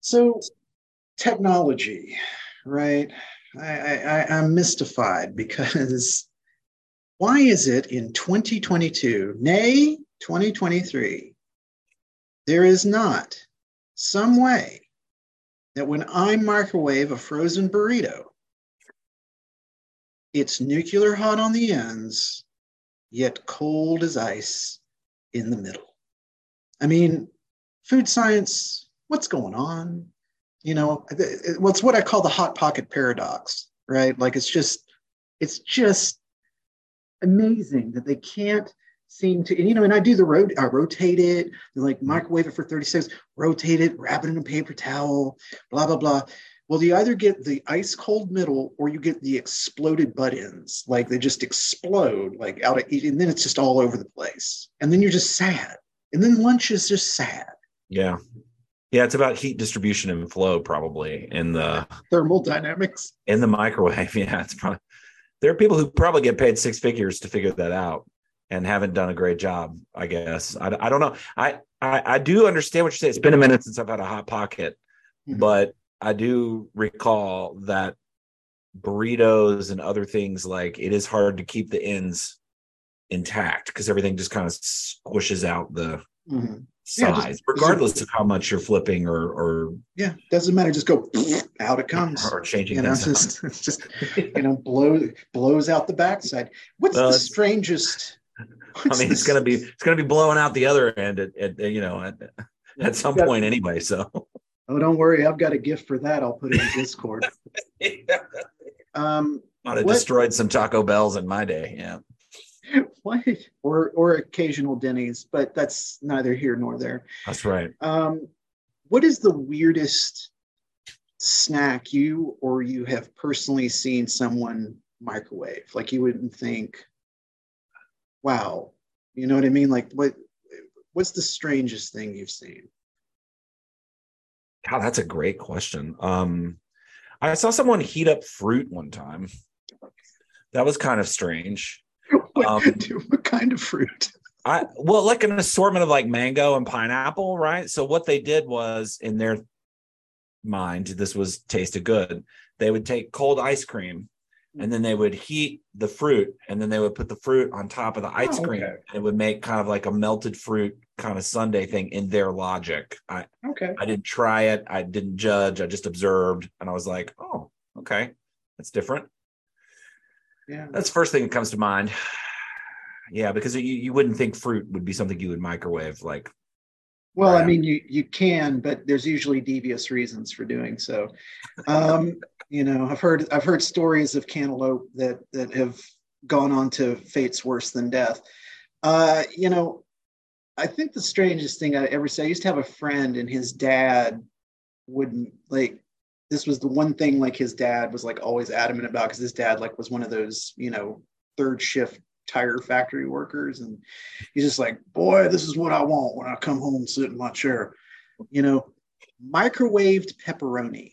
So, technology, right? I, I, I'm mystified because why is it in 2022, nay, 2023, there is not some way that when I microwave a frozen burrito, it's nuclear hot on the ends, yet cold as ice in the middle? I mean, food science, what's going on? You know, what's what I call the hot pocket paradox, right? Like it's just, it's just amazing that they can't seem to, and, you know, and I do the road, I rotate it, like mm-hmm. microwave it for 30 seconds, rotate it, wrap it in a paper towel, blah, blah, blah. Well, you either get the ice cold middle or you get the exploded butt ends. Like they just explode, like out of, and then it's just all over the place. And then you're just sad. And then lunch is just sad. Yeah. Yeah, it's about heat distribution and flow, probably in the thermal dynamics in the microwave. Yeah, it's probably there are people who probably get paid six figures to figure that out and haven't done a great job. I guess I, I don't know. I, I I do understand what you're saying. It's been a minute since I've had a hot pocket, mm-hmm. but I do recall that burritos and other things like it is hard to keep the ends intact because everything just kind of squishes out the mm-hmm size, yeah, just, regardless of how much you're flipping or or yeah, doesn't matter. Just go out it comes or changing. You know, just, just you know blow blows out the backside. What's well, the strangest? I mean, it's gonna be it's gonna be blowing out the other end at, at you know at, at some got, point anyway. So oh, don't worry, I've got a gift for that. I'll put it in Discord. yeah. Um, I'd have what, destroyed some Taco Bells in my day. Yeah. what or or occasional Denny's, but that's neither here nor there. That's right. Um, what is the weirdest snack you or you have personally seen someone microwave? Like you wouldn't think, wow, you know what I mean? Like what what's the strangest thing you've seen? God, that's a great question. Um, I saw someone heat up fruit one time. That was kind of strange. what, um, what kind of fruit? I well, like an assortment of like mango and pineapple, right? So what they did was in their mind, this was tasted good. They would take cold ice cream and then they would heat the fruit and then they would put the fruit on top of the ice oh, cream okay. and it would make kind of like a melted fruit kind of sundae thing in their logic. I okay. I didn't try it. I didn't judge. I just observed and i was like oh okay. That's different. Yeah. That's the first thing that comes to mind. Yeah because you, you wouldn't think fruit would be something you would microwave like well i mean you you can but there's usually devious reasons for doing so. Um you know i've heard i've heard stories of cantaloupe that that have gone on to fates worse than death. Uh you know i think the strangest thing i ever said i used to have a friend and his dad wouldn't like this was the one thing like his dad was like always adamant about because his dad like was one of those you know third shift tire factory workers and he's just like boy this is what i want when i come home and sit in my chair. You know microwaved pepperoni.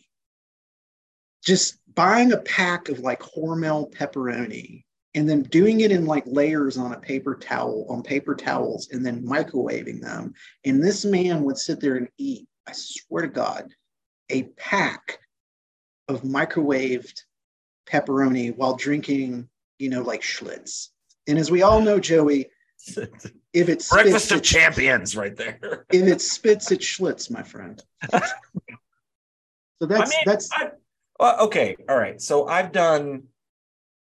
Just buying a pack of like hormel pepperoni and then doing it in like layers on a paper towel on paper towels and then microwaving them. And this man would sit there and eat i swear to god a pack of microwaved pepperoni while drinking you know like schlitz and as we all know, Joey, if it's breakfast spits, of champions, right there. if it spits, it Schlitz, my friend. so that's I mean, that's I, well, okay. All right. So I've done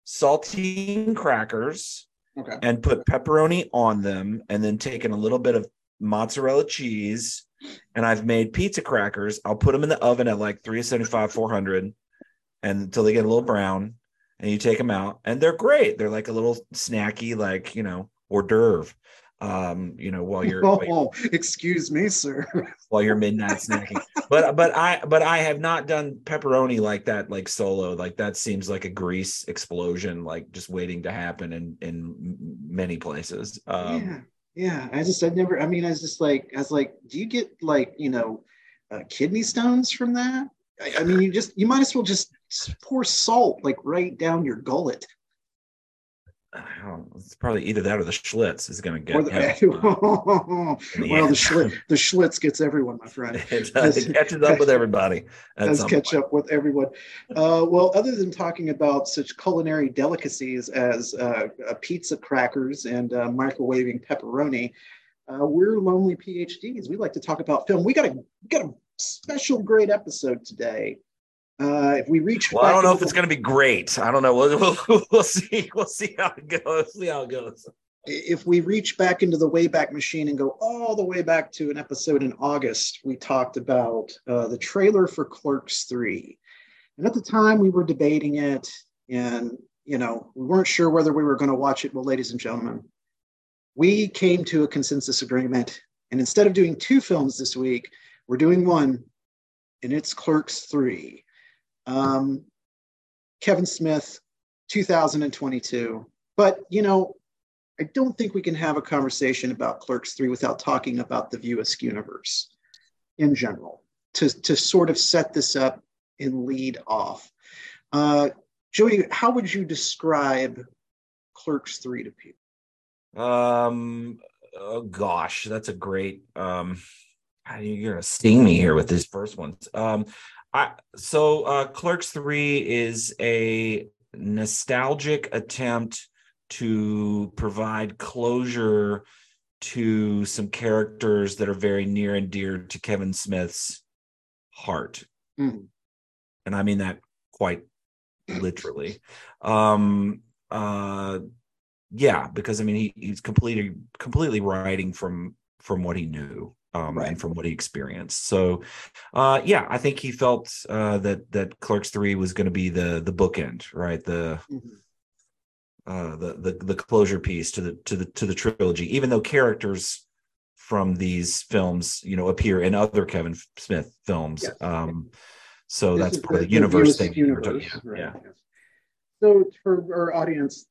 saltine crackers okay. and put pepperoni on them, and then taken a little bit of mozzarella cheese, and I've made pizza crackers. I'll put them in the oven at like 375, 400, and until they get a little brown and you take them out and they're great. They're like a little snacky like you know hors d'oeuvre um you know while you're oh while you're, excuse me sir. while you're midnight snacking. But but i but i have not done pepperoni like that like solo. Like that seems like a grease explosion like just waiting to happen in in many places. Um yeah yeah. I just i never i mean i was just like i was like do you get like you know uh, kidney stones from that I, I mean, you just you might as well just pour salt like right down your gullet. it's probably either that or the Schlitz is going to get. The, well, the Schlitz, the Schlitz gets everyone, my friend. it, does, it catches up with everybody. It does catch point. up with everyone. Uh, well, other than talking about such culinary delicacies as uh, pizza crackers and uh, microwaving pepperoni, uh, we're lonely PhDs. We like to talk about film. We got a we got a special great episode today. Uh, if we reach, well, I don't know if it's going to be great. I don't know. We'll, we'll, we'll see. We'll see how it goes. We'll See how it goes. If we reach back into the Wayback Machine and go all the way back to an episode in August, we talked about uh, the trailer for Clerks Three, and at the time we were debating it, and you know we weren't sure whether we were going to watch it. Well, ladies and gentlemen, we came to a consensus agreement, and instead of doing two films this week, we're doing one, and it's Clerks 3. Um, Kevin Smith, 2022. But, you know, I don't think we can have a conversation about Clerks 3 without talking about the View Askew universe in general to, to sort of set this up and lead off. Uh, Joey, how would you describe Clerks 3 to people? Um, oh gosh, that's a great um you're gonna sting me here with these first ones. Um, I so uh, Clerks Three is a nostalgic attempt to provide closure to some characters that are very near and dear to Kevin Smith's heart, mm. and I mean that quite literally. Um, uh, yeah, because I mean he, he's completely completely writing from from what he knew um, right. and from what he experienced. So, uh, yeah, I think he felt uh, that that Clerks Three was going to be the the bookend, right? The mm-hmm. uh, the the the closure piece to the to the to the trilogy. Even though characters from these films, you know, appear in other Kevin Smith films. Yes. Um, so this that's part the, of the universe thing. Universe, yeah. Right, yeah. So for our audience,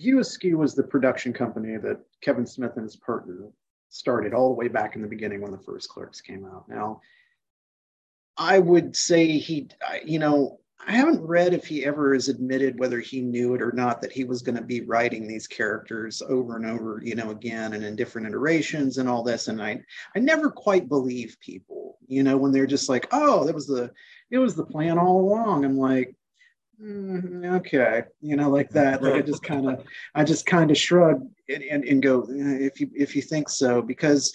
View Askew was the production company that Kevin Smith and his partner started all the way back in the beginning when the first clerks came out. Now, I would say he, you know, I haven't read if he ever has admitted whether he knew it or not that he was going to be writing these characters over and over, you know, again and in different iterations and all this. And I, I never quite believe people, you know, when they're just like, oh, that was the, it was the plan all along. I'm like, mm, okay, you know, like that. Like I just kind of, I just kind of shrug and, and, and go, eh, if you if you think so, because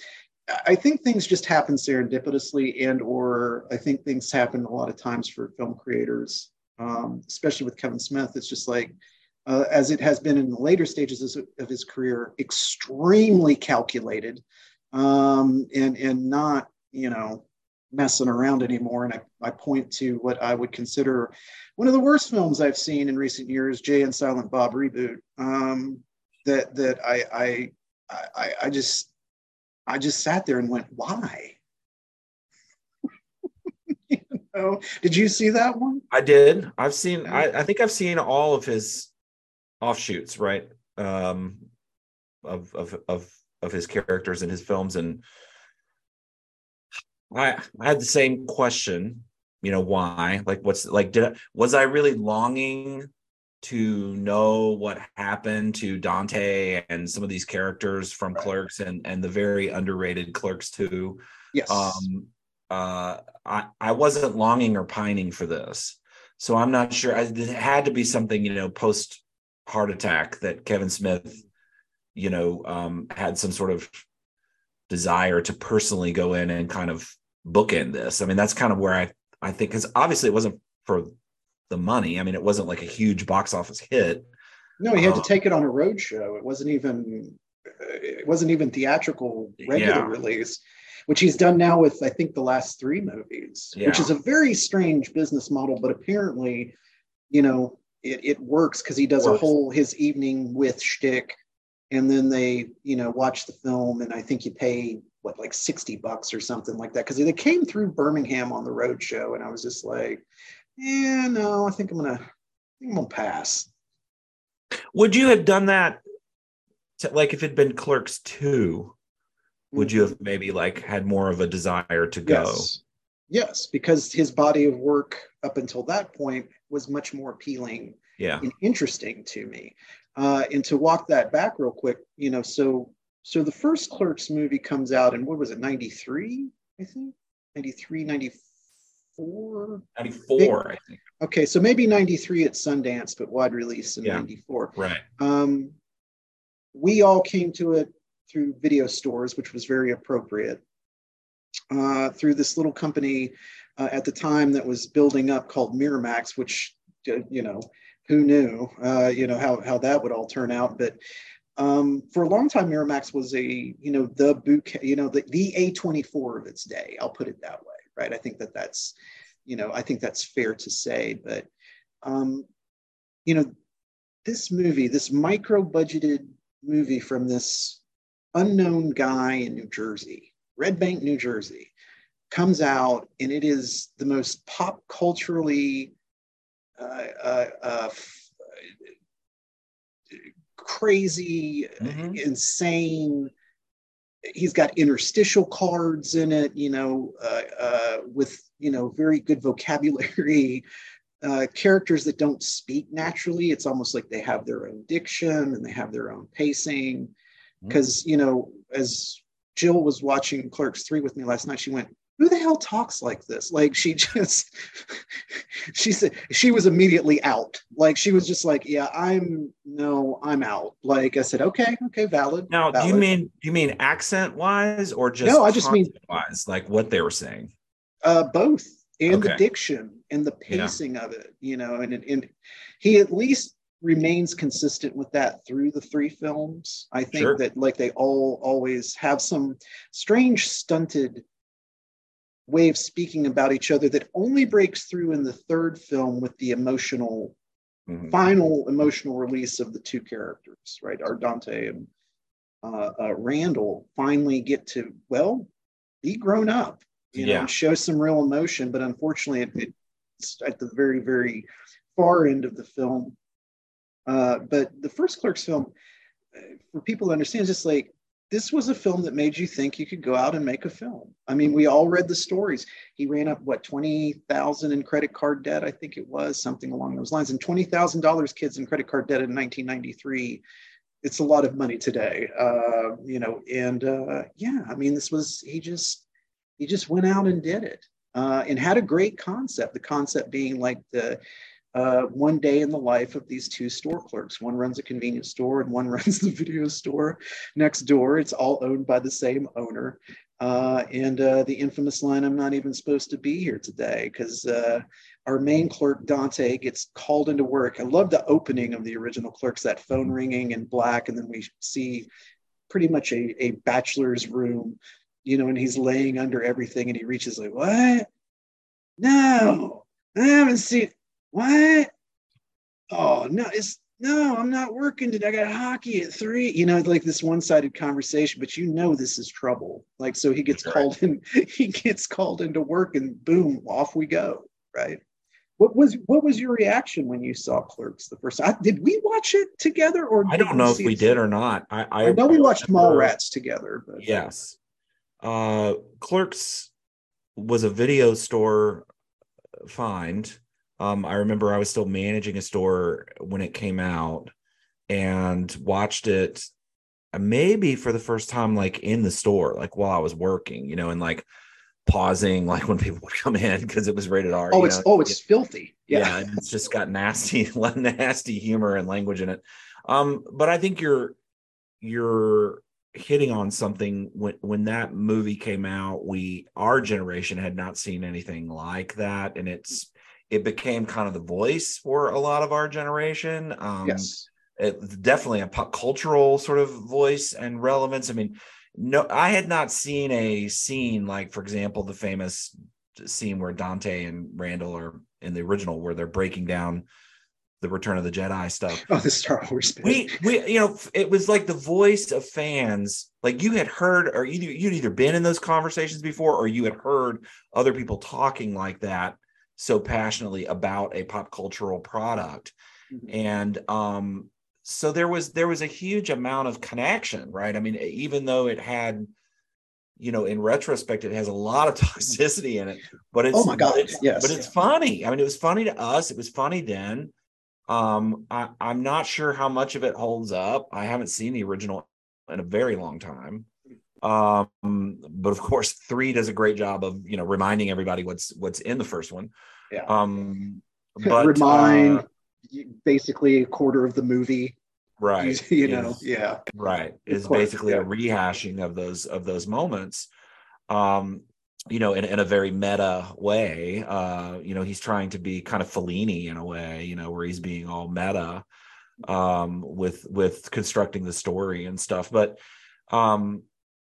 I think things just happen serendipitously, and or I think things happen a lot of times for film creators, um, especially with Kevin Smith. It's just like. Uh, as it has been in the later stages of his career, extremely calculated um, and and not you know messing around anymore. And I, I point to what I would consider one of the worst films I've seen in recent years, Jay and Silent Bob reboot. Um, that that I, I I I just I just sat there and went, why? you know? Did you see that one? I did. I've seen. I, I think I've seen all of his offshoots, right? Um, of of of of his characters in his films, and I I had the same question. You know why? Like, what's like? Did I, was I really longing to know what happened to Dante and some of these characters from. Clerks and and the very underrated Clerks too? Yes. Um. Uh. I I wasn't longing or pining for this, so I'm not sure. I, it had to be something you know post heart attack that Kevin Smith, you know, um, had some sort of desire to personally go in and kind of bookend this. I mean, that's kind of where I I think because obviously it wasn't for the money. I mean, it wasn't like a huge box office hit. No, he had to um, take it on a road show. It wasn't even it wasn't even theatrical regular yeah. release, which he's done now with I think the last three movies, yeah. which is a very strange business model, but apparently, you know, it, it works because he does a whole his evening with shtick, and then they you know watch the film, and I think you pay what like 60 bucks or something like that because they came through birmingham on the road show and i was just like yeah no i think i'm gonna I think i'm gonna pass would you have done that to, like if it'd been clerks 2 would mm-hmm. you have maybe like had more of a desire to go yes. Yes, because his body of work up until that point was much more appealing Yeah. and interesting to me. Uh, and to walk that back real quick, you know, so so the first Clerks movie comes out in what was it, 93, I think? 93, 94? 94, I think. Okay, so maybe 93 at Sundance, but wide release in Yeah. 94. Right. Um, we all came to it through video stores, which was very appropriate. Uh, through this little company uh, at the time that was building up called Miramax, which uh, you know who knew uh, you know how how that would all turn out. But um, for a long time, Miramax was a you know the bouquet, you know the the A24 of its day. I'll put it that way, right? I think that that's you know I think that's fair to say, but um, you know this movie, this micro budgeted movie from this unknown guy in New Jersey, Red Bank, New Jersey, comes out and it is the most pop culturally uh, uh, uh, crazy, Mhm. insane. He's got interstitial cards in it, you know, uh, uh, with you know very good vocabulary. Uh, characters that don't speak naturally. It's almost like they have their own diction and they have their own pacing. Because you know, as Jill was watching Clerks three with me last night, she went, "Who the hell talks like this?" Like she just, she said she was immediately out. Like she was just like, "Yeah, I'm no, I'm out." Like I said, "Okay, okay, valid." Now, do you mean do you mean accent wise or just No, I just mean- wise, like what they were saying? uh, both and the diction and the Yeah. pacing of it you know and, and he at least remains consistent with that through the three films i think Sure. that like they all always have some strange stunted way of speaking about each other that only breaks through in the third film with the emotional Mhm. final emotional release of the two characters, right? Our Dante and uh, uh, Randall finally get to well be grown up, you know, Yeah. and show some real emotion. But unfortunately, it, it's at the very very far end of the film. Uh, but the first Clerks film, uh, for people to understand, is just like this was a film that made you think you could go out and make a film. I mean, we all read the stories. He ran up what twenty thousand in credit card debt, I think it was something along those lines, and twenty thousand dollars kids in credit card debt in 1993. It's a lot of money today, uh, you know. And uh, yeah, I mean, this was he just he just went out and did it, uh, and had a great concept. The concept being like the uh, one day in the life of these two store clerks. One runs a convenience store and one runs the video store next door. It's all owned by the same owner. Uh, and uh, the infamous line, I'm not even supposed to be here today because uh, our main clerk, Dante, gets called into work. I love the opening of the original clerks, that phone ringing in black. And then we see pretty much a, a bachelor's room, you know, and he's laying under everything and he reaches like, what? No, I haven't seen what? Oh no, it's no, I'm not working today. I got hockey at three. You know, like this one-sided conversation, but you know this is trouble. Like, so he gets called in, he gets called into work and boom, off we go. Right. What was what was your reaction when you saw Clerks the first time? Did we watch it together or I don't know if we did or not. I I, I know we watched Mallrats together, but Yes. Uh Clerks was a video store find. Um, I remember I was still managing a store when it came out and watched it uh, maybe for the first time like in the store, like while I was working, you know, and like pausing like when people would come in because it was rated R. oh, it's know? oh, it's filthy. yeah, Yeah. and it's just got nasty nasty humor and language in it um but i think you're you're hitting on something when when that movie came out we our generation had not seen anything like that and it's it became kind of the voice for a lot of our generation um yes. it, definitely a pop cultural sort of voice and relevance. I mean, no, I had not seen a scene like, for example, the famous scene where Dante and Randall are in the original where they're breaking down the Return of the Jedi stuff. Oh, the Star Wars. bit. We, we, you know, it was like the voice of fans. Like you had heard, or either you'd either been in those conversations before, or you had heard other people talking like that so passionately about a pop cultural product Mhm. and um so there was there was a huge amount of connection right i mean even though it had you know, in retrospect, it has a lot of toxicity in it. But it's oh my god, it's, yes, but it's funny. I mean, it was funny to us. It was funny then. Um, I, I'm not sure how much of it holds up. I haven't seen the original in a very long time. Um, but of course, three does a great job of you know reminding everybody what's what's in the first one. Yeah. Um, but remind uh, basically a quarter of the movie. right, You, know, is- yeah. right is basically a rehashing of those of those moments um you know in, in a very meta way uh you know he's trying to be kind of Fellini in a way you know where he's being all meta um with with constructing the story and stuff but um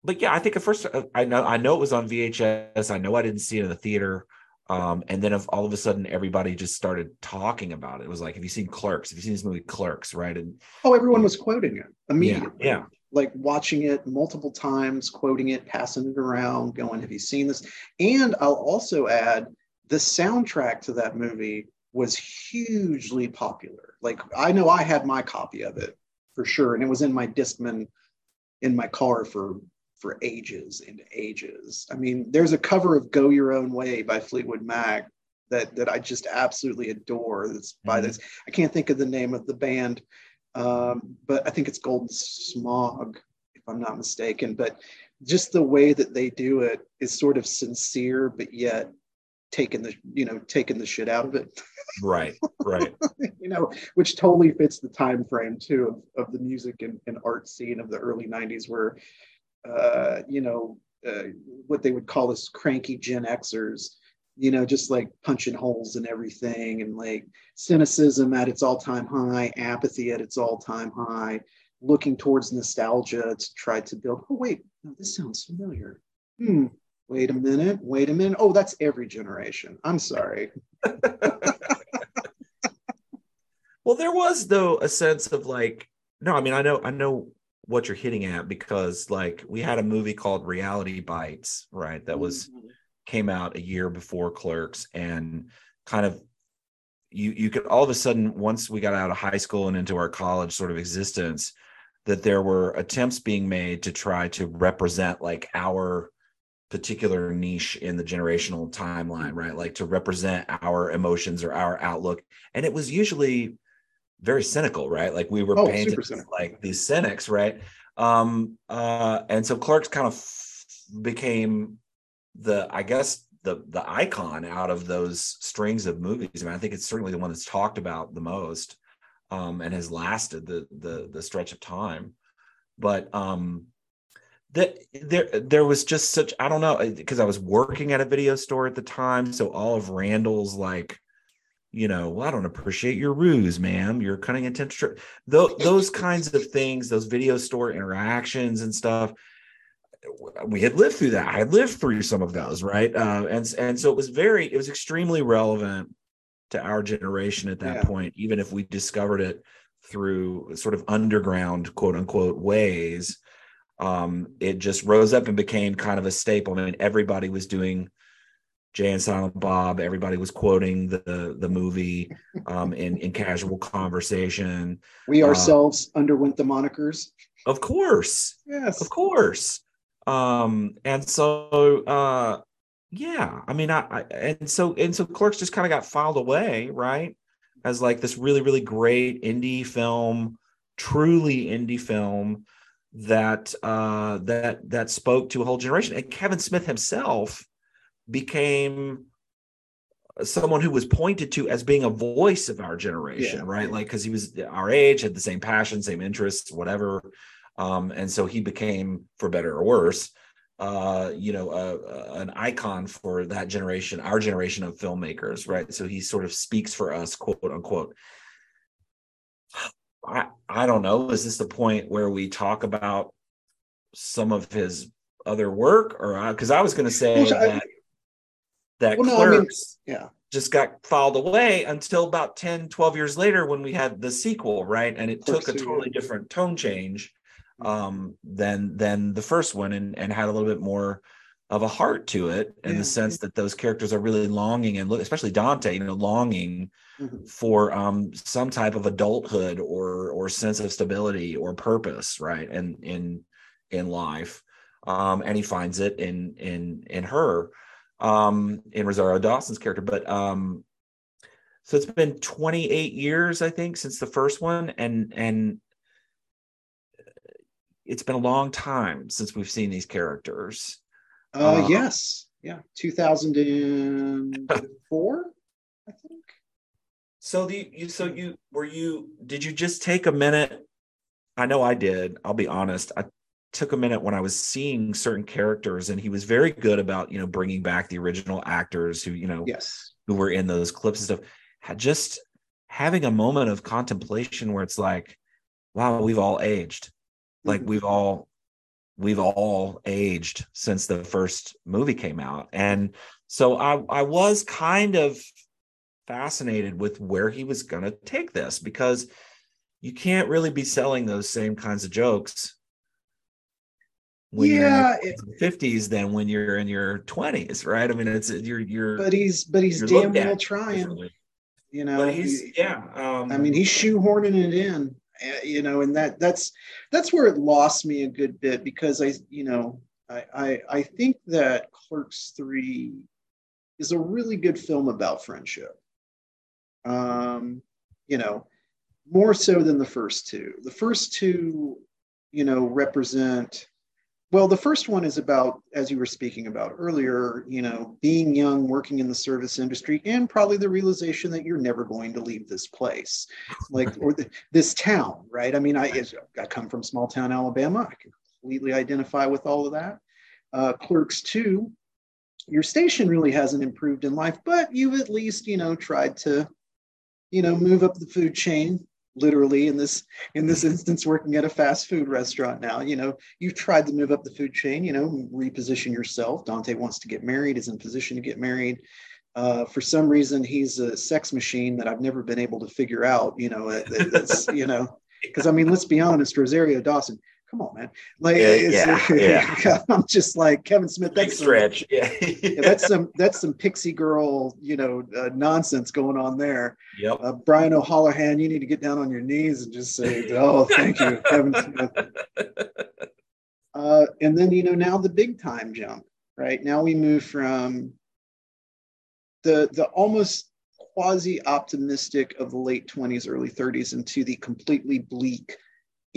but yeah i think at first uh, i know i know it was on vhs i know i didn't see it in the theater um and then if all of a sudden everybody just started talking about it it was like have you seen clerks have you seen this movie clerks right and Oh, everyone was quoting it immediately. yeah Like watching it multiple times, quoting it, passing it around, going, Have you seen this? And I'll also add the soundtrack to that movie was hugely popular. Like I know I had my copy of it for sure, and it was in my Discman in my car for for ages and ages. I mean, there's a cover of "Go Your Own Way" by Fleetwood Mac that that I just absolutely adore. That's by Mhm. this. I can't think of the name of the band, um, but I think it's Golden Smog, if I'm not mistaken. But just the way that they do it is sort of sincere, but yet taking the you know taking the shit out of it. right right you know, which totally fits the time frame too of, of the music and, and art scene of the early 90s where uh, you know uh, what they would call us cranky gen xers you know just like punching holes in everything and like cynicism at its all-time high apathy at its all-time high looking towards nostalgia to try to build oh wait no, this sounds familiar. Hmm wait a minute wait a minute. Oh that's every generation. I'm sorry. Well, there was though a sense of like, no, I mean, I know, I know what you're hitting at because like we had a movie called Reality Bites, right? That was mm. came out a year before Clerks, and kind of you you could all of a sudden once we got out of high school and into our college sort of existence, that there were attempts being made to try to represent like our particular niche in the generational timeline, right? Like to represent our emotions or our outlook, and it was usually very cynical, right? Like we were Oh, painted super as, cynical. like these cynics, right? Um, uh, and so Clerks kind of f- became the, I guess, the the icon out of those strings of movies. I mean, I think it's certainly the one that's talked about the most, um, and has lasted the the the stretch of time. But um, that there there was just such I don't know because I was working at a video store at the time, so all of Randall's like you know, well, I don't appreciate your ruse, ma'am. You're cutting attention. Those, those kinds of things, those video store interactions and stuff. We had lived through that. I lived through some of those, right? Uh, and and so it was very, it was extremely relevant to our generation at that Yeah. point, even if we discovered it through sort of underground, quote unquote, ways. Um, it just rose up and became kind of a staple. I mean, everybody was doing Jay and Silent Bob. Everybody was quoting the the movie um, in in casual conversation. We Uh, ourselves underwent the monikers. Of course, Yes. of course. Um, and so uh, yeah, I mean, I, I and so and so Clerks just kind of got filed away, right? As like this really really great indie film, truly indie film that uh that that spoke to a whole generation. And Kevin Smith himself became someone who was pointed to as being a voice of our generation, Yeah. right? Like because he was our age, had the same passion, same interests, whatever. Um, and so he became, for better or worse, uh, you know, uh, uh, an icon for that generation, our generation of filmmakers, right? So he sort of speaks for us, quote unquote. I I don't know. Is this the point where we talk about some of his other work, or because I was going to say Well, I- that that Well, no, I mean- clerks Yeah. just got filed away until about 10 12 years later when we had the sequel right? And it Clerks took a totally different tone change um than than the first one and and had a little bit more of a heart to it in Yeah, the sense that those characters are really longing and look especially dante you know longing Mhm. for um some type of adulthood or or sense of stability or purpose right and in in life. Um, and he finds it in in in her, um, in Rosario Dawson's character. But um, so it's been 28 years, I think, since the first one, and and it's been a long time since we've seen these characters. Uh, uh yes, yeah, 2004, I think. So the you so you were you did you just take a minute? I know I did. I'll be honest. I took a minute when I was seeing certain characters, and he was very good about you know bringing back the original actors who you know yes who were in those clips and stuff. Just having a moment of contemplation where it's like, wow, we've all aged. Like mm-hmm. we've all we've all aged since the first movie came out, and so I I was kind of fascinated with where he was going to take this because you can't really be selling those same kinds of jokes when yeah, you're in the fifties than when you're in your twenties, right? I mean, it's you're you're. But he's but he's damn well trying. You know, but he's he, yeah. Um, I mean, he's shoehorning it in. Eh, you know, and that that's that's where it lost me a good bit because I, you know, I I, I think that Clerks Three is a really good film about friendship. Um, you know, more so than the first two. The first two, you know, represent well, the first one is about, as you were speaking about earlier, you know, being young, working in the service industry, and probably the realization that you're never going to leave this place, like or the, this town, right? I mean, I I come from small town Alabama. I can completely identify with all of that. Uh, Clerks too. your station really hasn't improved in life, but you've at least you know tried to, you know, move up the food chain literally in this in this instance working at a fast food restaurant now. You know you've tried to move up the food chain you know reposition yourself. Dante wants to get married is in position to get married. Uh, for some reason he's a sex machine that i've never been able to figure out you know that's you know because i mean let's be honest rosario dawson come on, man. Like, yeah, yeah, yeah. I'm just like Kevin Smith. That's stretch. Some, yeah. yeah. that's some that's some pixie girl, you know, uh, nonsense going on there. Yep. Uh, Brian O'Halloran, you need to get down on your knees and just say, "Oh, thank you, Kevin Smith." Uh, and then you know now the big time jump, right? Now we move from the the almost quasi optimistic of the late 20s, early 30s into the completely bleak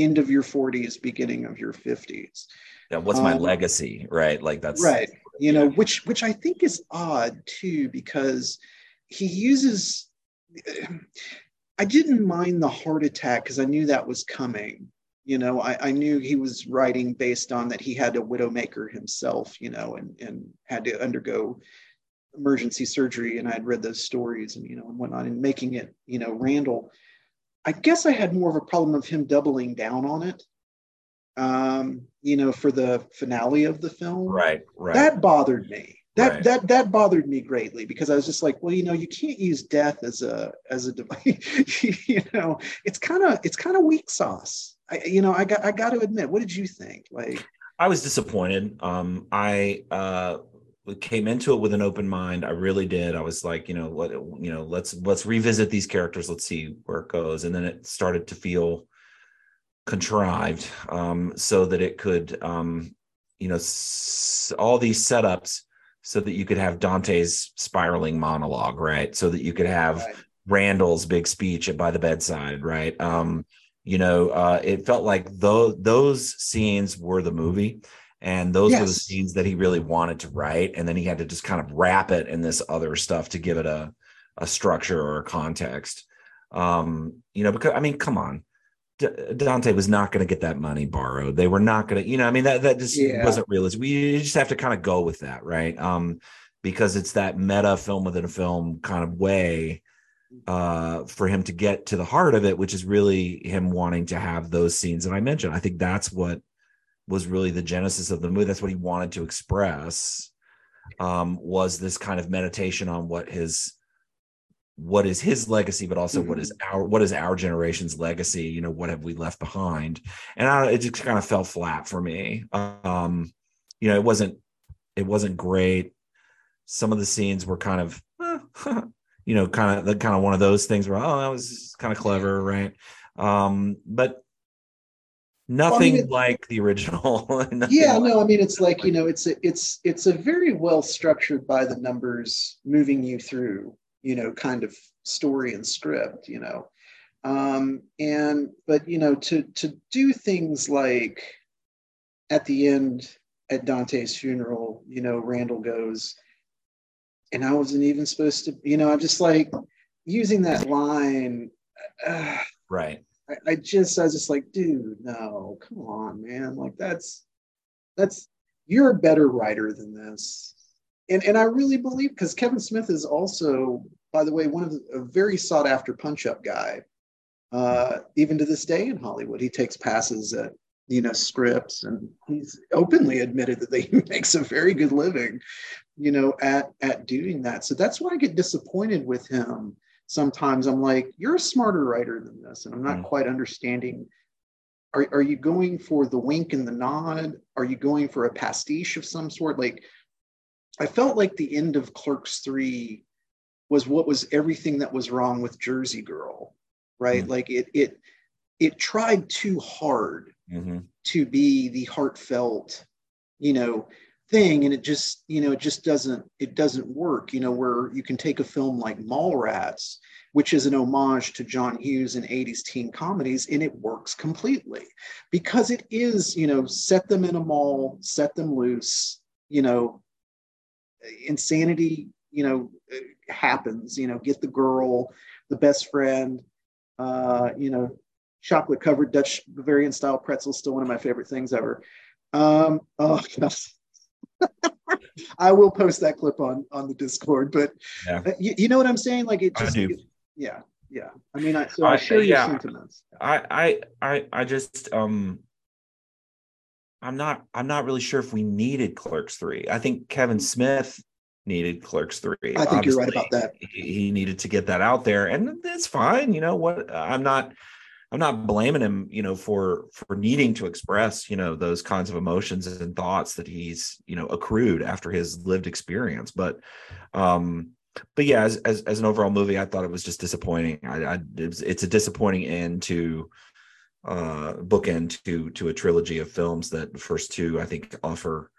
end of your 40s, beginning of your 50s. Yeah, what's my um, legacy, right? Like that's right. You know, which which I think is odd too, because he uses. I didn't mind the heart attack because I knew that was coming. You know, I, I knew he was writing based on that he had a widowmaker himself, you know, and and had to undergo emergency surgery. And I'd read those stories and you know and whatnot, and making it, you know, Randall I guess I had more of a problem of him doubling down on it. Um, you know, for the finale of the film. Right, right. That bothered me. That right. that that bothered me greatly because I was just like, well, you know, you can't use death as a as a device. you know, it's kind of it's kind of weak sauce. I, you know, I got I got to admit. What did you think? Like, I was disappointed. Um, I uh, came into it with an open mind. I really did. I was like, you know, what, you know, let's let's revisit these characters. Let's see where it goes. And then it started to feel contrived, um, so that it could, um, you know, s- all these setups, so that you could have Dante's spiraling monologue, right? So that you could have right. Randall's big speech by the bedside, right? Um, you know, uh, it felt like those those scenes were the movie and those yes. were the scenes that he really wanted to write. And then he had to just kind of wrap it in this other stuff to give it a a structure or a context. Um you know because i mean come on. D- dante was not going to get that money borrowed. They were not going to you know i mean that that just yeah. wasn't realistic. We just have to kind of go with that right? Um because it's that meta film within a film kind of way uh for him to get to the heart of it which is really him wanting to have those scenes that i mentioned. I think that's what was really the genesis of the movie. That's what he wanted to express. Um, was this kind of meditation on what his what is his legacy, but also mm-hmm. what is our what is our generation's legacy? You know, what have we left behind? And I, it just kind of fell flat for me. Um, you know, it wasn't it wasn't great. Some of the scenes were kind of, eh, you know, kind of the kind of one of those things where oh, that was kind of clever, right? Um, but nothing Well, I mean, like the original. Yeah like- no i mean it's like you know it's a, it's it's a very well structured by the numbers moving you through you know kind of story and script you know um and but you know to to do things like at the end at dante's funeral you know randall goes and i wasn't even supposed to you know i'm just like using that line uh, right. I, I just I was just like, dude, no, come on, man. Like that's that's you're a better writer than this. And and I really believe because Kevin Smith is also, by the way, one of the, a very sought after punch up guy. Uh, even to this day in Hollywood, he takes passes at you know scripts, and he's openly admitted that he makes a very good living, you know, at at doing that. So that's why I get disappointed with him sometimes I'm like, you're a smarter writer than this, and I'm not Mm. quite understanding. Are, are you going for the wink and the nod? Are you going for a pastiche of some sort? Like, I felt like the end of Clerks 3 was what was everything that was wrong with Jersey Girl, right? Mm. Like it it it tried too hard Mhm. to be the heartfelt, you know, thing, and it just, you know, it just doesn't, it doesn't work. You know, where you can take a film like Mallrats, which is an homage to John Hughes and 80s teen comedies, and it works completely because it is, you know, set them in a mall, set them loose, you know, insanity, you know, happens, you know, get the girl, the best friend, uh, you know, chocolate covered Dutch Bavarian style pretzel, still one of my favorite things ever. Um, oh gosh. I will post that clip on on the Discord, but Yeah. uh, you, you know what I'm saying? Like it just, it- yeah, yeah. I mean, I, so I, I- share your yeah. sentiments. I I I I just um I'm not I'm not really sure if we needed Clerks 3. I think Kevin Smith needed Clerks 3. I think you're right about that. He he needed to get that out there and it's fine, you know what I'm not I'm not blaming him, you know, for for needing to express, you know, those kinds of emotions and thoughts that he's, you know, accrued after his lived experience, but um but yeah, as, as as an overall movie, I thought it was just disappointing. I, I it's a disappointing end to uh bookend to to a trilogy of films that the first two I think offer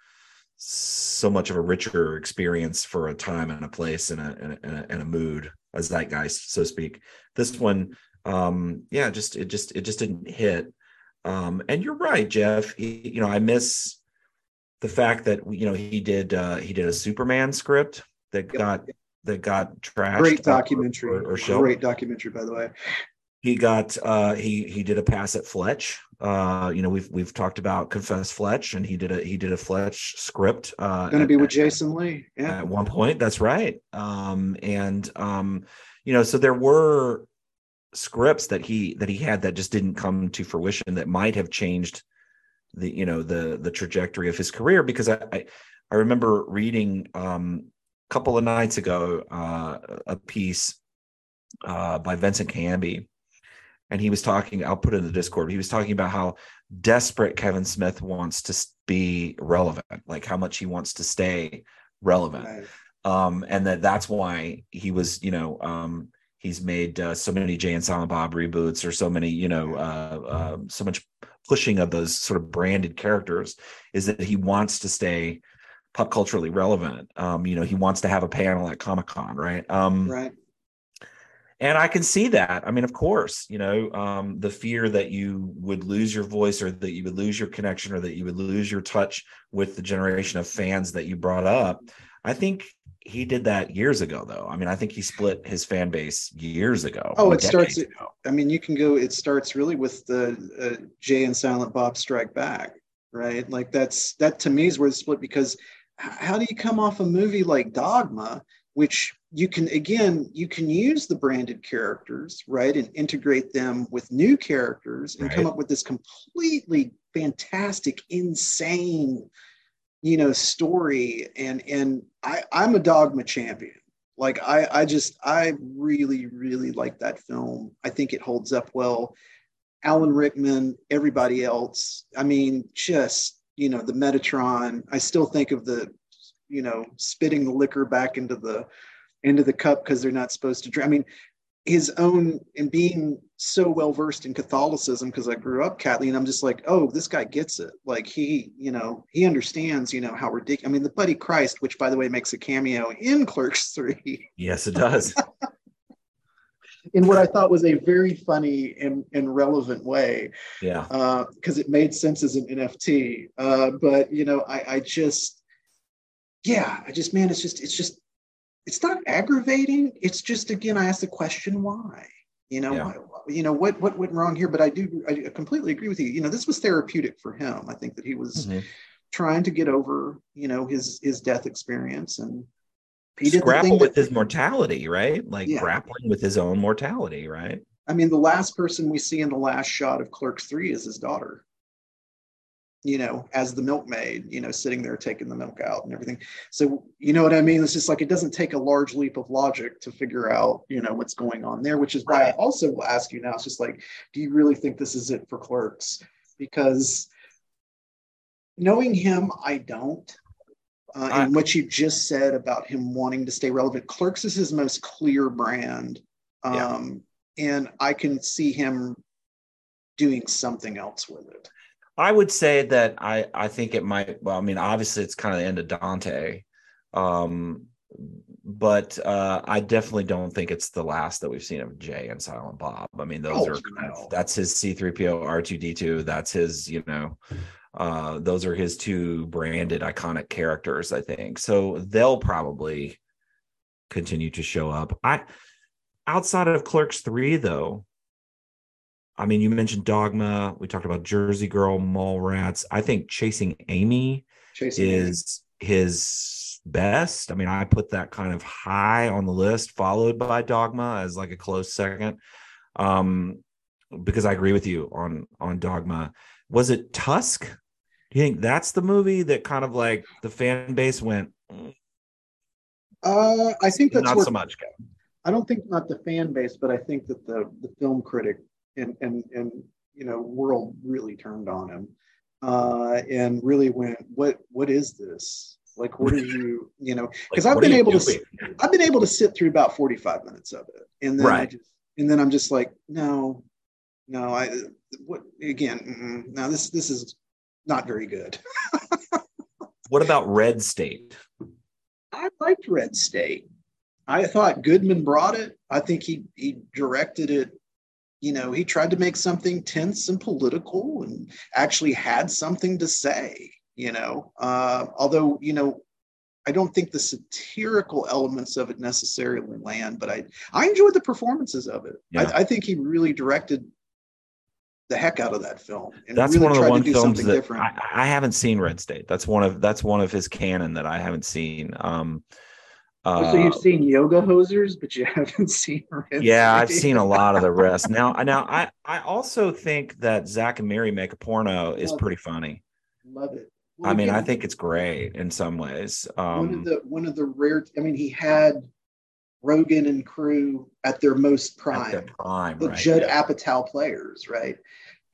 so much of a richer experience for a time and a place and a and a, and a, and a mood, a zeitgeist, so to speak. This one, um, yeah, just it just it just didn't hit. Um, and you're right, Jeff. He, you know, I miss the fact that you know he did uh he did a Superman script that Yep. got that got trashed Great or- documentary. or, or. Great documentary, by the way. He got uh he he did a pass at Fletch. Uh you know we've we've talked about Confess Fletch and he did a he did a Fletch script uh Going to be with Jason Lee. Yeah. at one point that's right um and um you know so there were scripts that he that he had that just didn't come to fruition that might have changed the you know the the trajectory of his career because i i, I remember reading um a couple of nights ago uh a piece uh by vincent canby and he was talking i'll put it in the discord he was talking about how desperate kevin smith wants to be relevant like how much he wants to stay relevant Right. um and that that's why he was you know um he's made uh, so many jay and silent bob reboots or so many you know uh, um so much pushing of those sort of branded characters is that he wants to stay pop culturally relevant. Um you know he wants to have a panel at comic-con right? Um Right. and i can see that. I mean of course you know um, the fear that you would lose your voice or that you would lose your connection or that you would lose your touch with the generation of fans that you brought up i think he did that years ago though i mean i think he split his fan base years ago Oh, it starts- ago. I mean, you can go. It starts really with the uh, Jay and Silent Bob Strike Back, right? Like that's that to me is where the split because how do you come off a movie like Dogma, which you can again you can use the branded characters, right, and integrate them with new characters and come up with this completely fantastic, insane, you know, story. And and I I'm a Dogma champion like I, I just I really really like that film. I think it holds up well. Alan Rickman, everybody else. I mean, just you know the Metatron. I still think of the, you know, spitting the liquor back into the into the cup because they're not supposed to drink. I mean, his own and being so well versed in Catholicism because I grew up Catholic, and I'm just like, oh, this guy gets it. Like he, you know, he understands, you know, how ridiculous. I mean, the Buddy Christ, which by the way makes a cameo in Clerks Three. Yes, it does. in what I thought was a very funny and, and relevant way. Yeah. Because uh, it made sense as an NFT. Uh, but you know, I, I just, yeah, I just, man, it's just, it's just it's not aggravating. It's just again, I ask the question why. You know, yeah. you know what what went wrong here. But I do I completely agree with you. You know, this was therapeutic for him. I think that he was mm-hmm. trying to get over you know his his death experience and he did grapple with that, his mortality, right? Like yeah. grappling with his own mortality, right? I mean, the last person we see in the last shot of Clerks Three is his daughter you know, as the milkmaid, you know, sitting there taking the milk out and everything. So, you know what I mean? It's just like it doesn't take a large leap of logic to figure out, you know, what's going on there, which is why I also will ask you now. It's just like, do you really think this is it for clerks? Because knowing him, I don't. Uh, and what you just said about him wanting to stay relevant, Clerks is his most clear brand. Um, yeah. And I can see him doing something else with it. I would say that I I think it might. Well, I mean, obviously it's kind of the end of Dante, um, but uh, I definitely don't think it's the last that we've seen of Jay and Silent Bob. I mean, those oh, are kind of, that's his C three PO R two D two. That's his you know. Uh, those are his two branded iconic characters, I think. So they'll probably continue to show up. I outside of Clerks 3 though, I mean, you mentioned Dogma. We talked about Jersey Girl, Mallrats. I think Chasing Amy Chasing is Amy. his best. I mean, I put that kind of high on the list, followed by Dogma as like a close second. Um, because I agree with you on on Dogma. Was it Tusk? Do you think that's the movie that kind of like the fan base went? Uh, I think that's not where, so much. I don't think not the fan base, but I think that the the film critic and and and you know world really turned on him. Uh, and really went what what is this? Like what are you you know because like, i've been able doing? to i've been able to sit through about 45 minutes of it. And then right. I just, and then i'm just like no no i what again now this this is not very good. What about red state? I liked red state. I thought goodman brought it. I think he he directed it you know, he tried to make something tense and political and actually had something to say, you know. Uh, although, you know, I don't think the satirical elements of it necessarily land, but I I enjoyed the performances of it. Yeah. I, I, think he really directed the heck out of that film. And that's really one of the one films that I, I, haven't seen Red State. That's one of that's one of his canon that I haven't seen. Um, uh, so you've seen yoga hosers, but you haven't seen. Yeah, I've seen a lot of the rest. now, now I I also think that Zack and Miri make a porno is pretty it. funny. Love it. Well, I mean, again, I think it's great in some ways. Um, one of um, the one of the rare. I mean, he had Rogen and crew at their most prime, their prime, the right, Judd yeah. Apatow players, right?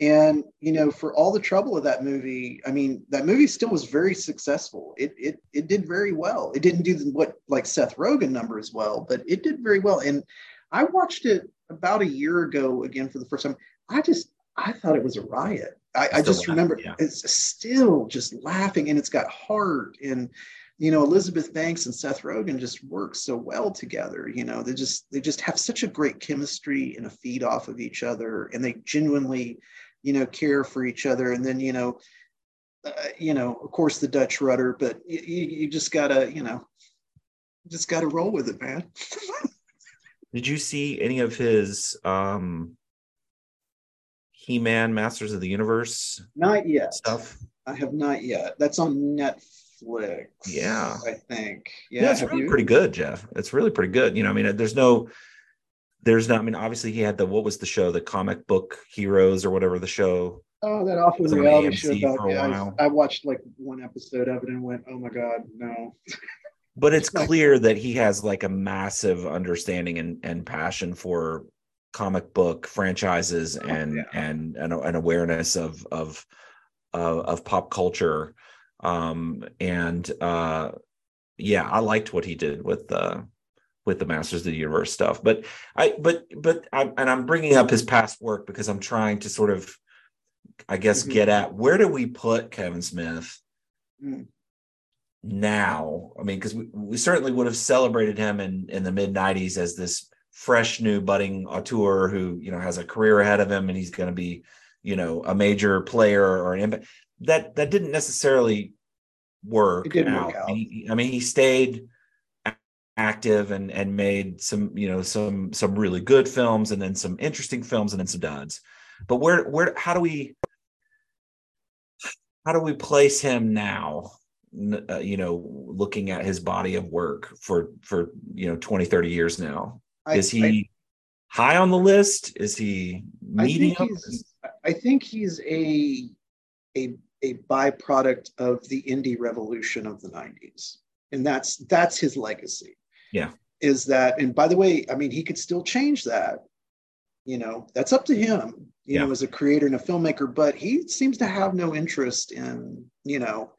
And you know, for all the trouble of that movie, I mean, that movie still was very successful. It it it did very well. It didn't do what like Seth Rogen numbers well, but it did very well. And I watched it about a year ago again for the first time. I just I thought it was a riot. I, I just remember yeah. it's still just laughing, and it's got heart and you know elizabeth banks and seth rogen just work so well together you know they just they just have such a great chemistry and a feed off of each other and they genuinely you know, care for each other. And then, you know, uh, you know, of course, the Dutch rudder, but you, you just gotta, you know, just gotta roll with it, man. Did you see any of his um He-Man Masters of the Universe? Not yet. Stuff. I have not yet. That's on Netflix. Yeah, I think. Yeah, yeah it's really pretty good, Jeff. It's really pretty good. You know, I mean, there's no there's not. I mean, obviously he had the what was the show, the comic book heroes or whatever the show. Oh, that awful reality show about yeah. I, I, watched like one episode of it and went, "Oh my god, no." but it's clear that he has like a massive understanding and, and passion for comic book franchises oh, and, oh, yeah. and and an awareness of of uh, of pop culture um and uh yeah i liked what he did with uh with the Masters of the Universe stuff. But I, but, but, I, and I'm bringing up his past work because I'm trying to sort of, I guess, mm-hmm. get at where do we put Kevin Smith mm. now? I mean, because we, we certainly would have celebrated him in in the mid '90s as this fresh new budding auteur who you know has a career ahead of him and he's going to be you know a major player or an impact. That that didn't necessarily work. Didn't work out. He, I mean, he stayed active and and made some you know some some really good films and then some interesting films and then some duds. But where where how do we how do we place him now uh, you know looking at his body of work for for you know 20 30 years now? I, is he I, high on the list? Is he medium I think he's, I think he's a a a byproduct of the indie revolution of the 90s and that's that's his legacy yeah. Is that, and by the way, I mean, he could still change that. You know, that's up to him, you yeah. know, as a creator and a filmmaker, but he seems to have no interest in, you know,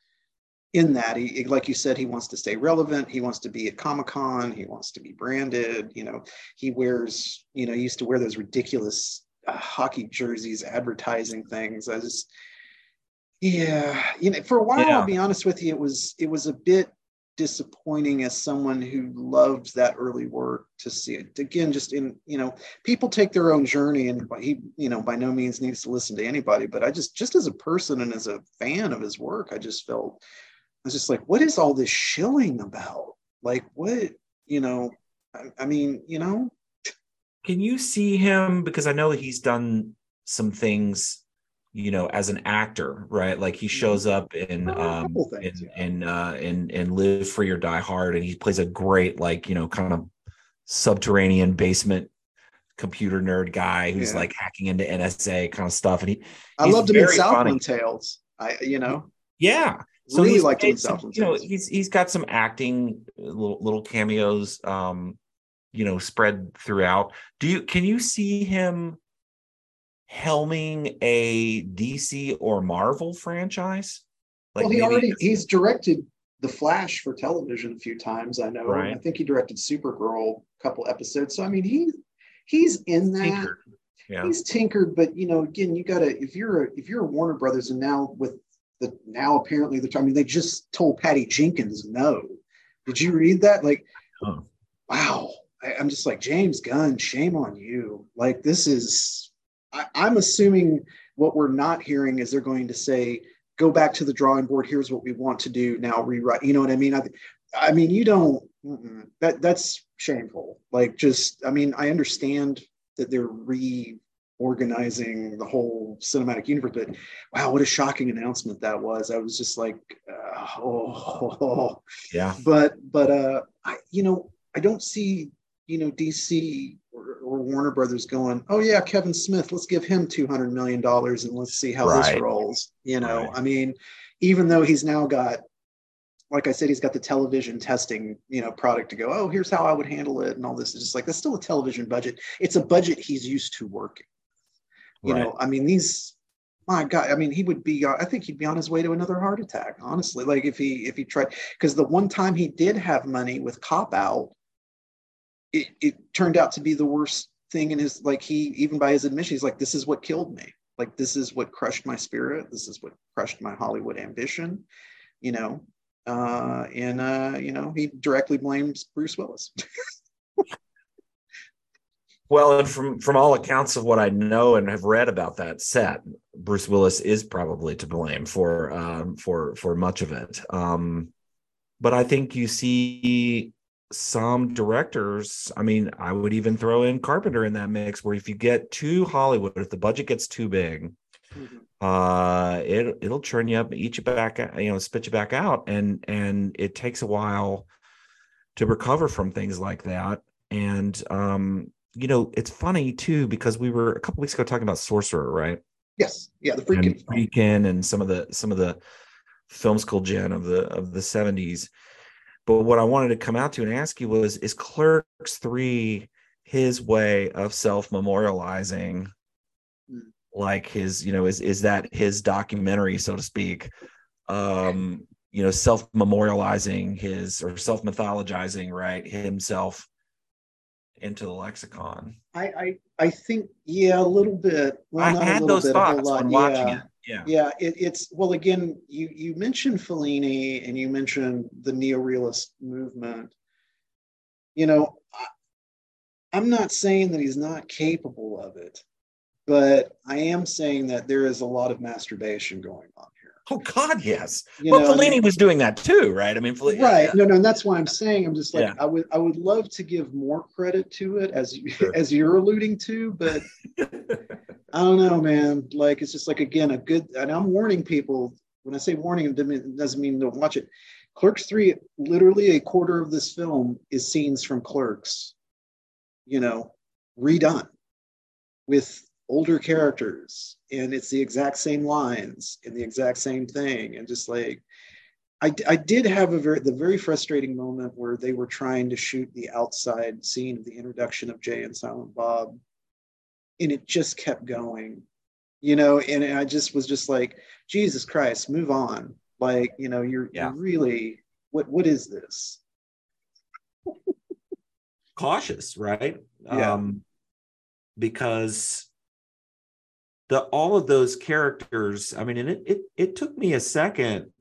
in that. He, like you said, he wants to stay relevant. He wants to be at Comic Con. He wants to be branded. You know, he wears, you know, he used to wear those ridiculous uh, hockey jerseys, advertising things. I just, yeah, you know, for a while, yeah. I'll be honest with you, it was, it was a bit disappointing as someone who loved that early work to see it. Again just in you know people take their own journey and he you know by no means needs to listen to anybody but i just just as a person and as a fan of his work i just felt i was just like what is all this shilling about? Like what you know I, I mean you know? Can you see him? Because i know he's done some things you know as an actor right? Like he shows up in um things, in yeah. in uh in in live free or die hard and he plays a great like you know kind of subterranean basement computer nerd guy who's yeah. like hacking into nsa kind of stuff and he i loved him in southland tales i you know? Yeah. So really he's like you know he's he's got some acting little little cameos um you know spread throughout. Do you can you see him helming a DC or Marvel franchise? Like well, he already he's directed The Flash for television a few times. I know. Right. I think he directed Supergirl a couple episodes. So I mean, he he's in that. Tinkered. Yeah. He's tinkered, but you know, again, you gotta if you're a if you're a Warner Brothers and now with the now apparently the I mean they just told Patty Jenkins no. Did you read that? Like, oh. wow. I, I'm just like James Gunn, shame on you. Like this is I, am assuming what we're not hearing is they're going to say, go back to the drawing board. Here's what we want to do now. Rewrite. You know what I mean? I, I mean, you don't. That that's shameful. Like, just I mean, I understand that they're reorganizing the whole cinematic universe, but wow, what a shocking announcement that was. I was just like, uh, oh, yeah. But but uh, I you know I don't see you know DC or, or, Warner Brothers going, oh yeah, Kevin Smith, let's give him two hundred million dollars and let's see how right. this rolls. You know, right. I mean, even though he's now got, like I said, he's got the television testing, you know, product to go. Oh, here's how I would handle it, and all this is just like that's still a television budget. It's a budget he's used to working. You right. know, I mean, these my god i mean he would be uh, i think he'd be on his way to another heart attack honestly like if he if he tried because the one time he did have money with cop out it, it turned out to be the worst thing in his like he even by his admission he's like this is what killed me. Like this is what crushed my spirit. This is what crushed my hollywood ambition you know? Uh and uh you know he directly blames bruce willis. Well and from from all accounts of what i know and have read about that set bruce willis is probably to blame for um for for much of it. Um but i think you see some directors, I mean, I would even throw in Carpenter in that mix where if you get too Hollywood, if the budget gets too big, mm-hmm. uh it it'll churn you up, eat you back, you know, spit you back out. And and it takes a while to recover from things like that. And um, you know, it's funny too, because we were a couple weeks ago talking about Sorcerer, right? Yes. Yeah, the freaking And Friedkin and some of the some of the film school gen of the of the 70s but what I wanted to come out to and ask you was is Clerks 3 his way of self-memorializing mm. like his, you know, is is that his documentary, so to speak? Um, you know, self-memorializing his or self-mythologizing, right, himself into the lexicon. I I, I think yeah, a little bit. Well, I had those bit, thoughts when watching yeah. it. Yeah, yeah. It, it's well, again, you you mentioned Fellini and you mentioned the neorealist movement. You know, I, I'm not saying that he's not capable of it, but I am saying that there is a lot of masturbation going on. Oh God, yes. You well, know, Fellini I mean, was doing that too, right? I mean, Fellini, right? Yeah. No, no, and that's why I'm saying I'm just like yeah. I would I would love to give more credit to it as sure. as you're alluding to, but I don't know, man. Like it's just like again a good, and I'm warning people when I say warning, it doesn't mean don't watch it. Clerks three, literally a quarter of this film is scenes from Clerks, you know, redone with older characters and it's the exact same lines and the exact same thing and just like I, I did have a very the very frustrating moment where they were trying to shoot the outside scene of the introduction of Jay and Silent Bob and it just kept going you know and I just was just like Jesus Christ move on like you know you're, yeah. you're really what what is this cautious right yeah. um because the all of those characters i mean and it it, it took me a second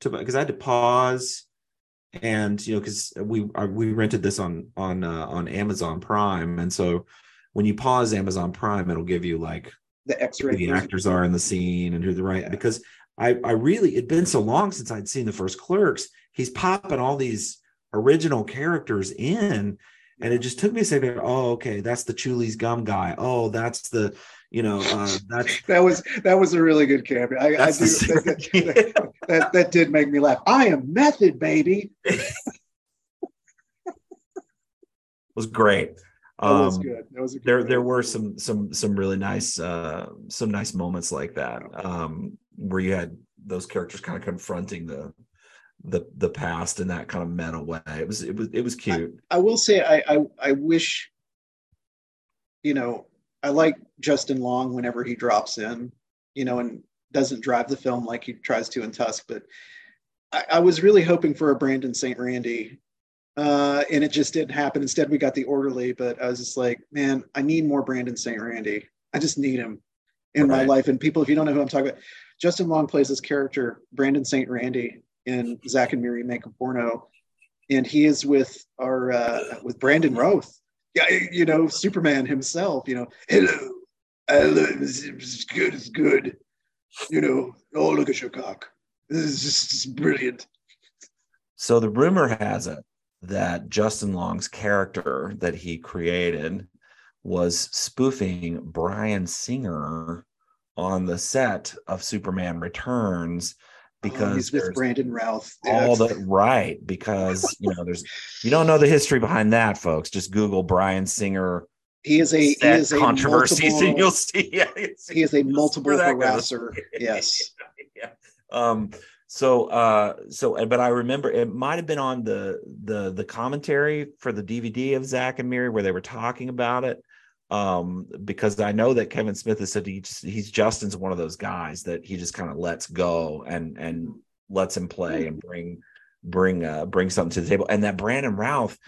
to because i had to pause and you know because we we rented this on on uh, on amazon prime. And so when you pause amazon prime it'll give you like the x-ray the actors are in the scene and who the right yeah. because i i really it'd been so long since i'd seen the first clerks. He's popping all these original characters in and it just took me a second. Oh okay that's the Chewlies gum guy. Oh that's the you know uh, that's that was that was a really good cameo. I, I do, that, that, that, that, did make me laugh. I am method, baby. was great. That um, was good. That was good there. There were some some some really nice uh, some nice moments like that um, where you had those characters kind of confronting the the the past in that kind of meta way. It was it was it was cute. I, I will say I, I I wish you know I like Justin Long whenever he drops in, you know, and doesn't drive the film like he tries to in Tusk. But I, I was really hoping for a Brandon St. Randy, uh, and it just didn't happen. Instead, we got the orderly. But I was just like, man, I need more Brandon St. Randy. I just need him in right. my life. And people, if you don't know who I'm talking about, Justin Long plays this character, Brandon St. Randy, in Zack and Miri Make a Porno, and he is with our uh, with Brandon Routh you know, Superman himself, you know, hello, hello, it's good, it's good. You know, oh, look at your cock. This is just brilliant. So the rumor has it that Justin Long's character that he created was spoofing Bryan Singer on the set of Superman Returns because oh, he's with Brandon Routh. All the right because you know there's you don't know the history behind that, folks. Just Google Bryan Singer. He is a he is a controversies, multiple, and you'll see. Yeah, he is a multiple harasser. Yes. yeah. Um. So, uh, so, but I remember it might have been on the the the commentary for the DVD of Zack and Miri where they were talking about it um, because I know that Kevin Smith has said he just, he's Justin's one of those guys that he just kind of lets go and and lets him play and bring bring uh, bring something to the table, and that Brandon Routh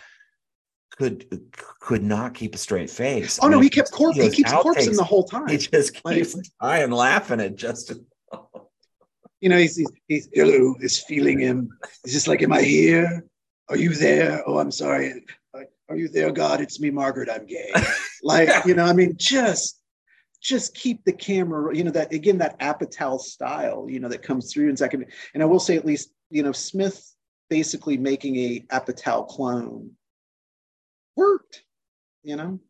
could could not keep a straight face. Oh I no, mean, he kept corp- he keeps corpsing the whole time. He just keeps like, am laughing at Justin. you know, he's, he's he's is feeling him. He's just like, am I here? Are you there? Oh, I'm sorry. Are you there, God? It's me, Margaret. I'm gay. like, you know, I mean, just just keep the camera, you know, that again, that Apatow style, you know, that comes through in second. And I will say at least, you know, Smith basically making a Apatow clone worked, you know.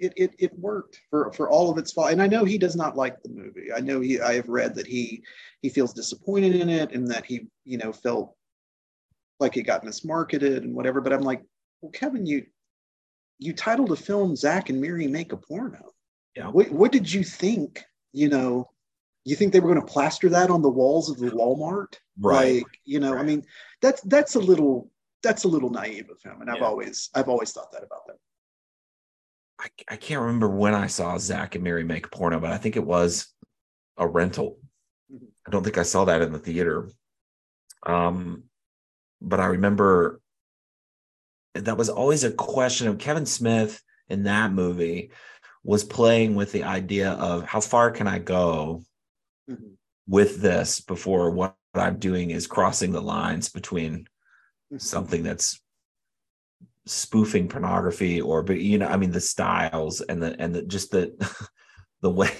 It, it, it worked for, for all of its fault. And I know he does not like the movie. I know he I have read that he he feels disappointed in it and that he, you know, felt like it got mismarketed and whatever. But I'm like, well, Kevin, you you titled a film Zack and Miri Make a Porno." Yeah. What, what did you think? You know, you think they were going to plaster that on the walls of the Walmart? Right. Like, you know, right. I mean, that's that's a little that's a little naive of him, and I've always I've always thought that about them. I, I can't remember when I saw Zach and Miri make a porno, but I think it was a rental. Mm-hmm. I don't think I saw that in the theater. Um, but I remember that was always a question of Kevin Smith in that movie was playing with the idea of how far can I go mm-hmm. with this before what I'm doing is crossing the lines between mm-hmm. something that's spoofing pornography or but you know I mean the styles and the and the just the the way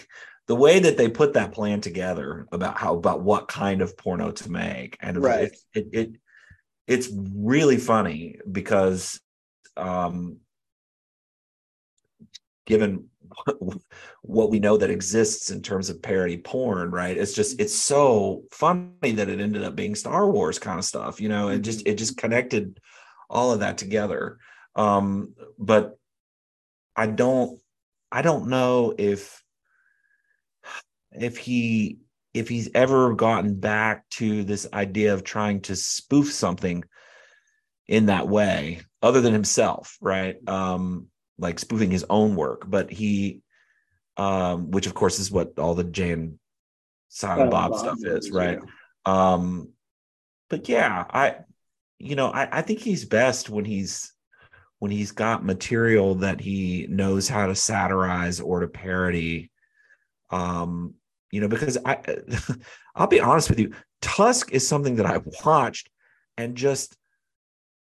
the way that they put that plan together about how about what kind of porno to make and right. it, it, it it's really funny because um given what we know that exists in terms of parody porn right it's just it's so funny that it ended up being star wars kind of stuff you know it just it just connected all of that together. Um but i don't i don't know if if he if he's ever gotten back to this idea of trying to spoof something in that way other than himself right? Um like spoofing his own work but he um which of course is what all the Jay and Silent Bob, Bob stuff is right? yeah. um but yeah i you know I, I think he's best when he's when he's got material that he knows how to satirize or to parody. Um you know because i i'll be honest with you tusk is something that i watched and just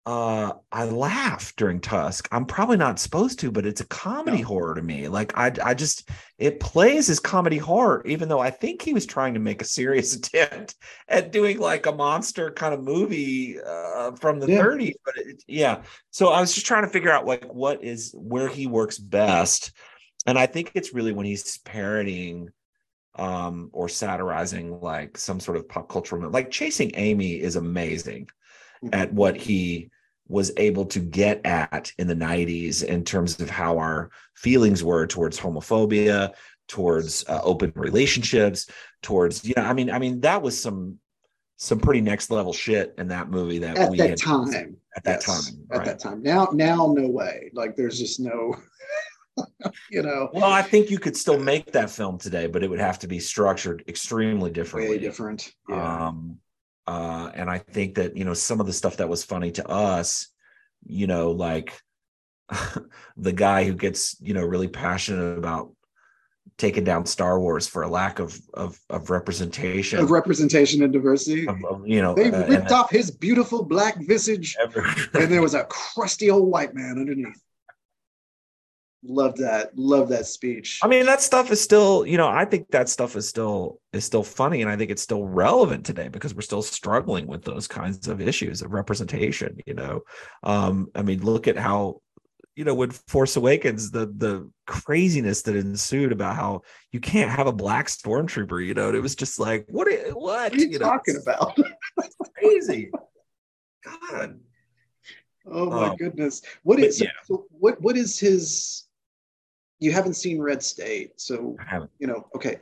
uh I laugh during Tusk. I'm probably not supposed to, but it's a comedy no. horror to me. Like I I just it plays as comedy horror, even though I think he was trying to make a serious attempt at doing like a monster kind of movie uh, from the yeah. 30s. But it, yeah, so I was just trying to figure out like what is where he works best, and I think it's really when he's parodying um or satirizing like some sort of pop cultural like chasing amy is amazing mm-hmm. at what he was able to get at in the 90s in terms of how our feelings were towards homophobia towards uh, open relationships towards you know i mean i mean that was some some pretty next level shit in that movie that at we that had time. at that yes, time at that time. Now now no way. Like there's just no you know well i think you could still make that film today but it would have to be structured extremely differently way different yeah. um uh, and I think that, you know, some of the stuff that was funny to us, you know, like the guy who gets, you know, really passionate about taking down Star Wars for a lack of of, of representation, of representation and diversity. Of, of, you know, they uh, ripped off his beautiful black visage, and there was a crusty old white man underneath love that love that speech i mean that stuff is still you know i think that stuff is still is still funny and i think it's still relevant today because we're still struggling with those kinds of issues of representation you know um i mean look at how you know when force awakens the the craziness that ensued about how you can't have a black stormtrooper you know it was just like what what, what are you, you talking know, about crazy god Oh my um, goodness! What is yeah. what? What is his? You haven't seen Red State, so you know. Okay,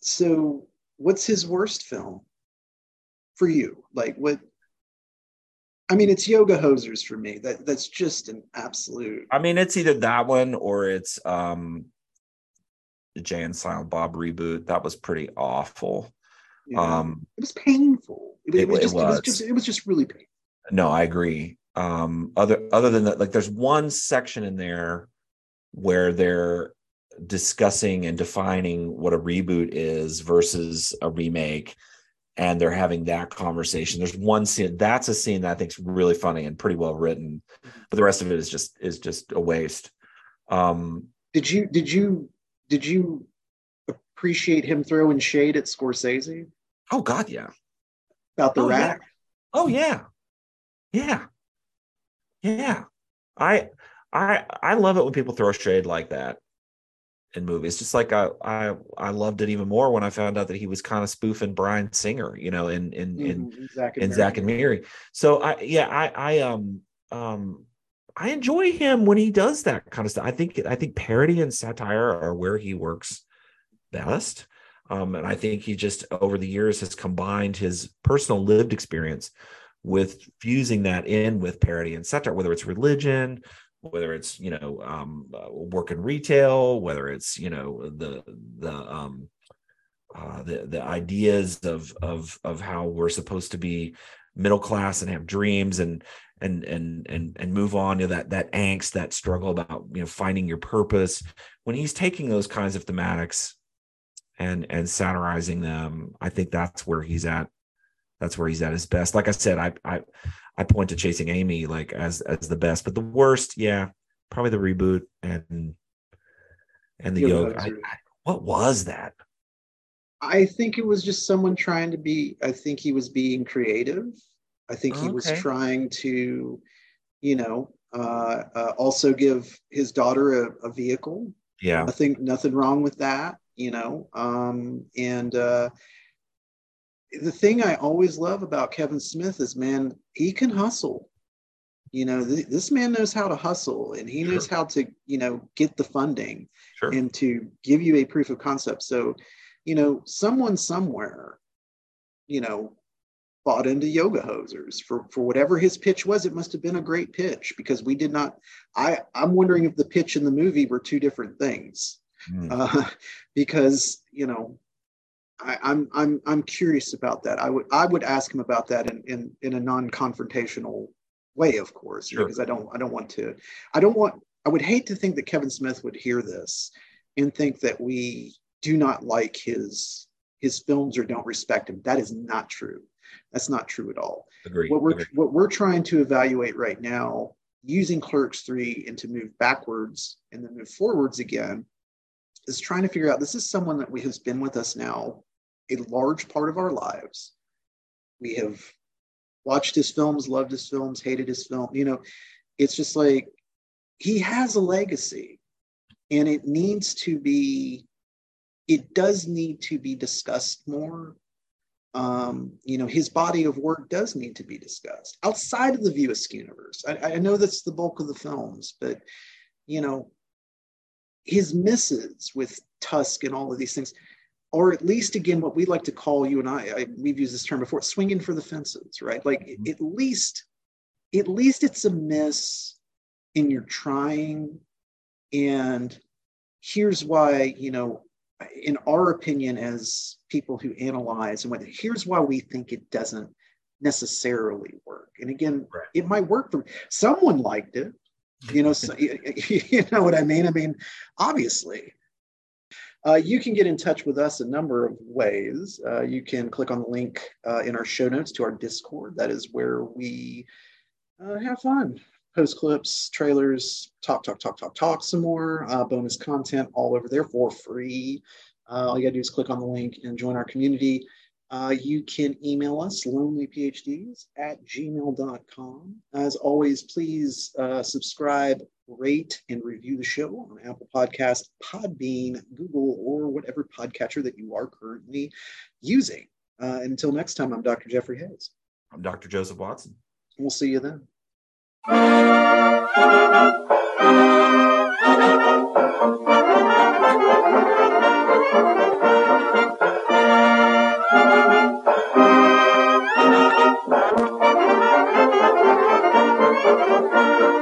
so what's his worst film for you? Like what? I mean, it's Yoga Hosers for me. That that's just an absolute. I mean, it's either that one or it's um the Jay and Silent Bob reboot. That was pretty awful. Yeah. Um, it was painful. It, it, it was just, it, was. it was just it was just really painful. No, I agree. Um, other other than that, like there's one section in there where they're discussing and defining what a reboot is versus a remake and they're having that conversation. There's one scene that's a scene that i think's really funny and pretty well written but the rest of it is just is just a waste. Um did you did you did you appreciate him throwing shade at scorsese? Oh god yeah. About the oh, rack? Yeah. oh yeah. Yeah. Yeah. I I I love it when people throw shade like that in movies. Just like I I I loved it even more when I found out that he was kind of spoofing Bryan Singer, you know, in in in mm, Zack and in Zack and Miri. So I yeah I I um um I enjoy him when he does that kind of stuff. I think I think parody and satire are where he works best. Um, and I think he just over the years has combined his personal lived experience with fusing that in with parody and satire, whether it's religion, whether it's you know um, uh, work in retail, whether it's you know the the um, uh, the the ideas of of of how we're supposed to be middle class and have dreams and and and and and move on to that that angst that struggle about you know finding your purpose. When he's taking those kinds of thematics and and satirizing them i think that's where he's at that's where he's at his best. Like i said i i i point to chasing amy like as as the best but the worst yeah probably the reboot and and the yoga, I, I, what was that? I think it was just someone trying to be i think he was being creative. I think he okay. was trying to you know uh, uh, also give his daughter a, a vehicle. Yeah. I think nothing wrong with that you know um and uh the thing i always love about kevin smith is man he can hustle. You know th- this man knows how to hustle and he knows how to you know get the funding sure. and to give you a proof of concept. So you know someone somewhere you know bought into yoga hosers for for whatever his pitch was. It must have been a great pitch because we did not i i'm wondering if the pitch and the movie were two different things. Mm. uh, because you know I, am I'm, I'm I'm curious about that. I would I would ask him about that in in, in a non-confrontational way, of course, sure. because I don't I don't want to I don't want I would hate to think that Kevin Smith would hear this and think that we do not like his his films or don't respect him. That is not true. That's not true at all. Agreed. What we're Agreed. what we're trying to evaluate right now, using Clerks three and to move backwards and then move forwards again, is trying to figure out this is someone that we has been with us now a large part of our lives. We have watched his films, loved his films, hated his film. You know, it's just like he has a legacy and it needs to be, it does need to be discussed more. Um, you know, his body of work does need to be discussed outside of the View Askew universe. I, I know that's the bulk of the films, but you know, his misses with Tusk and all of these things, or at least again, what we like to call you and I, I we've used this term before, swinging for the fences, right? Like mm-hmm. at least, at least it's a miss in your trying. And here's why, you know, in our opinion, as people who analyze and what, here's why we think it doesn't necessarily work. And again, right. it might work for someone liked it you know so, you know what i mean i mean obviously uh, you can get in touch with us a number of ways. Uh, you can click on the link uh, in our show notes to our discord. That is where we uh, have fun. Post clips trailers talk talk talk talk talk some more uh, bonus content all over there for free. Uh, all you gotta do is click on the link and join our community. You can email us, lonelyphds at gmail.com. As always, please subscribe, rate, and review the show on Apple Podcast, Podbean, Google, or whatever podcatcher that you are currently using. Uh, until next time, I'm Dr. Jeffrey Hayes. I'm Dr. Joseph Watson. We'll see you then.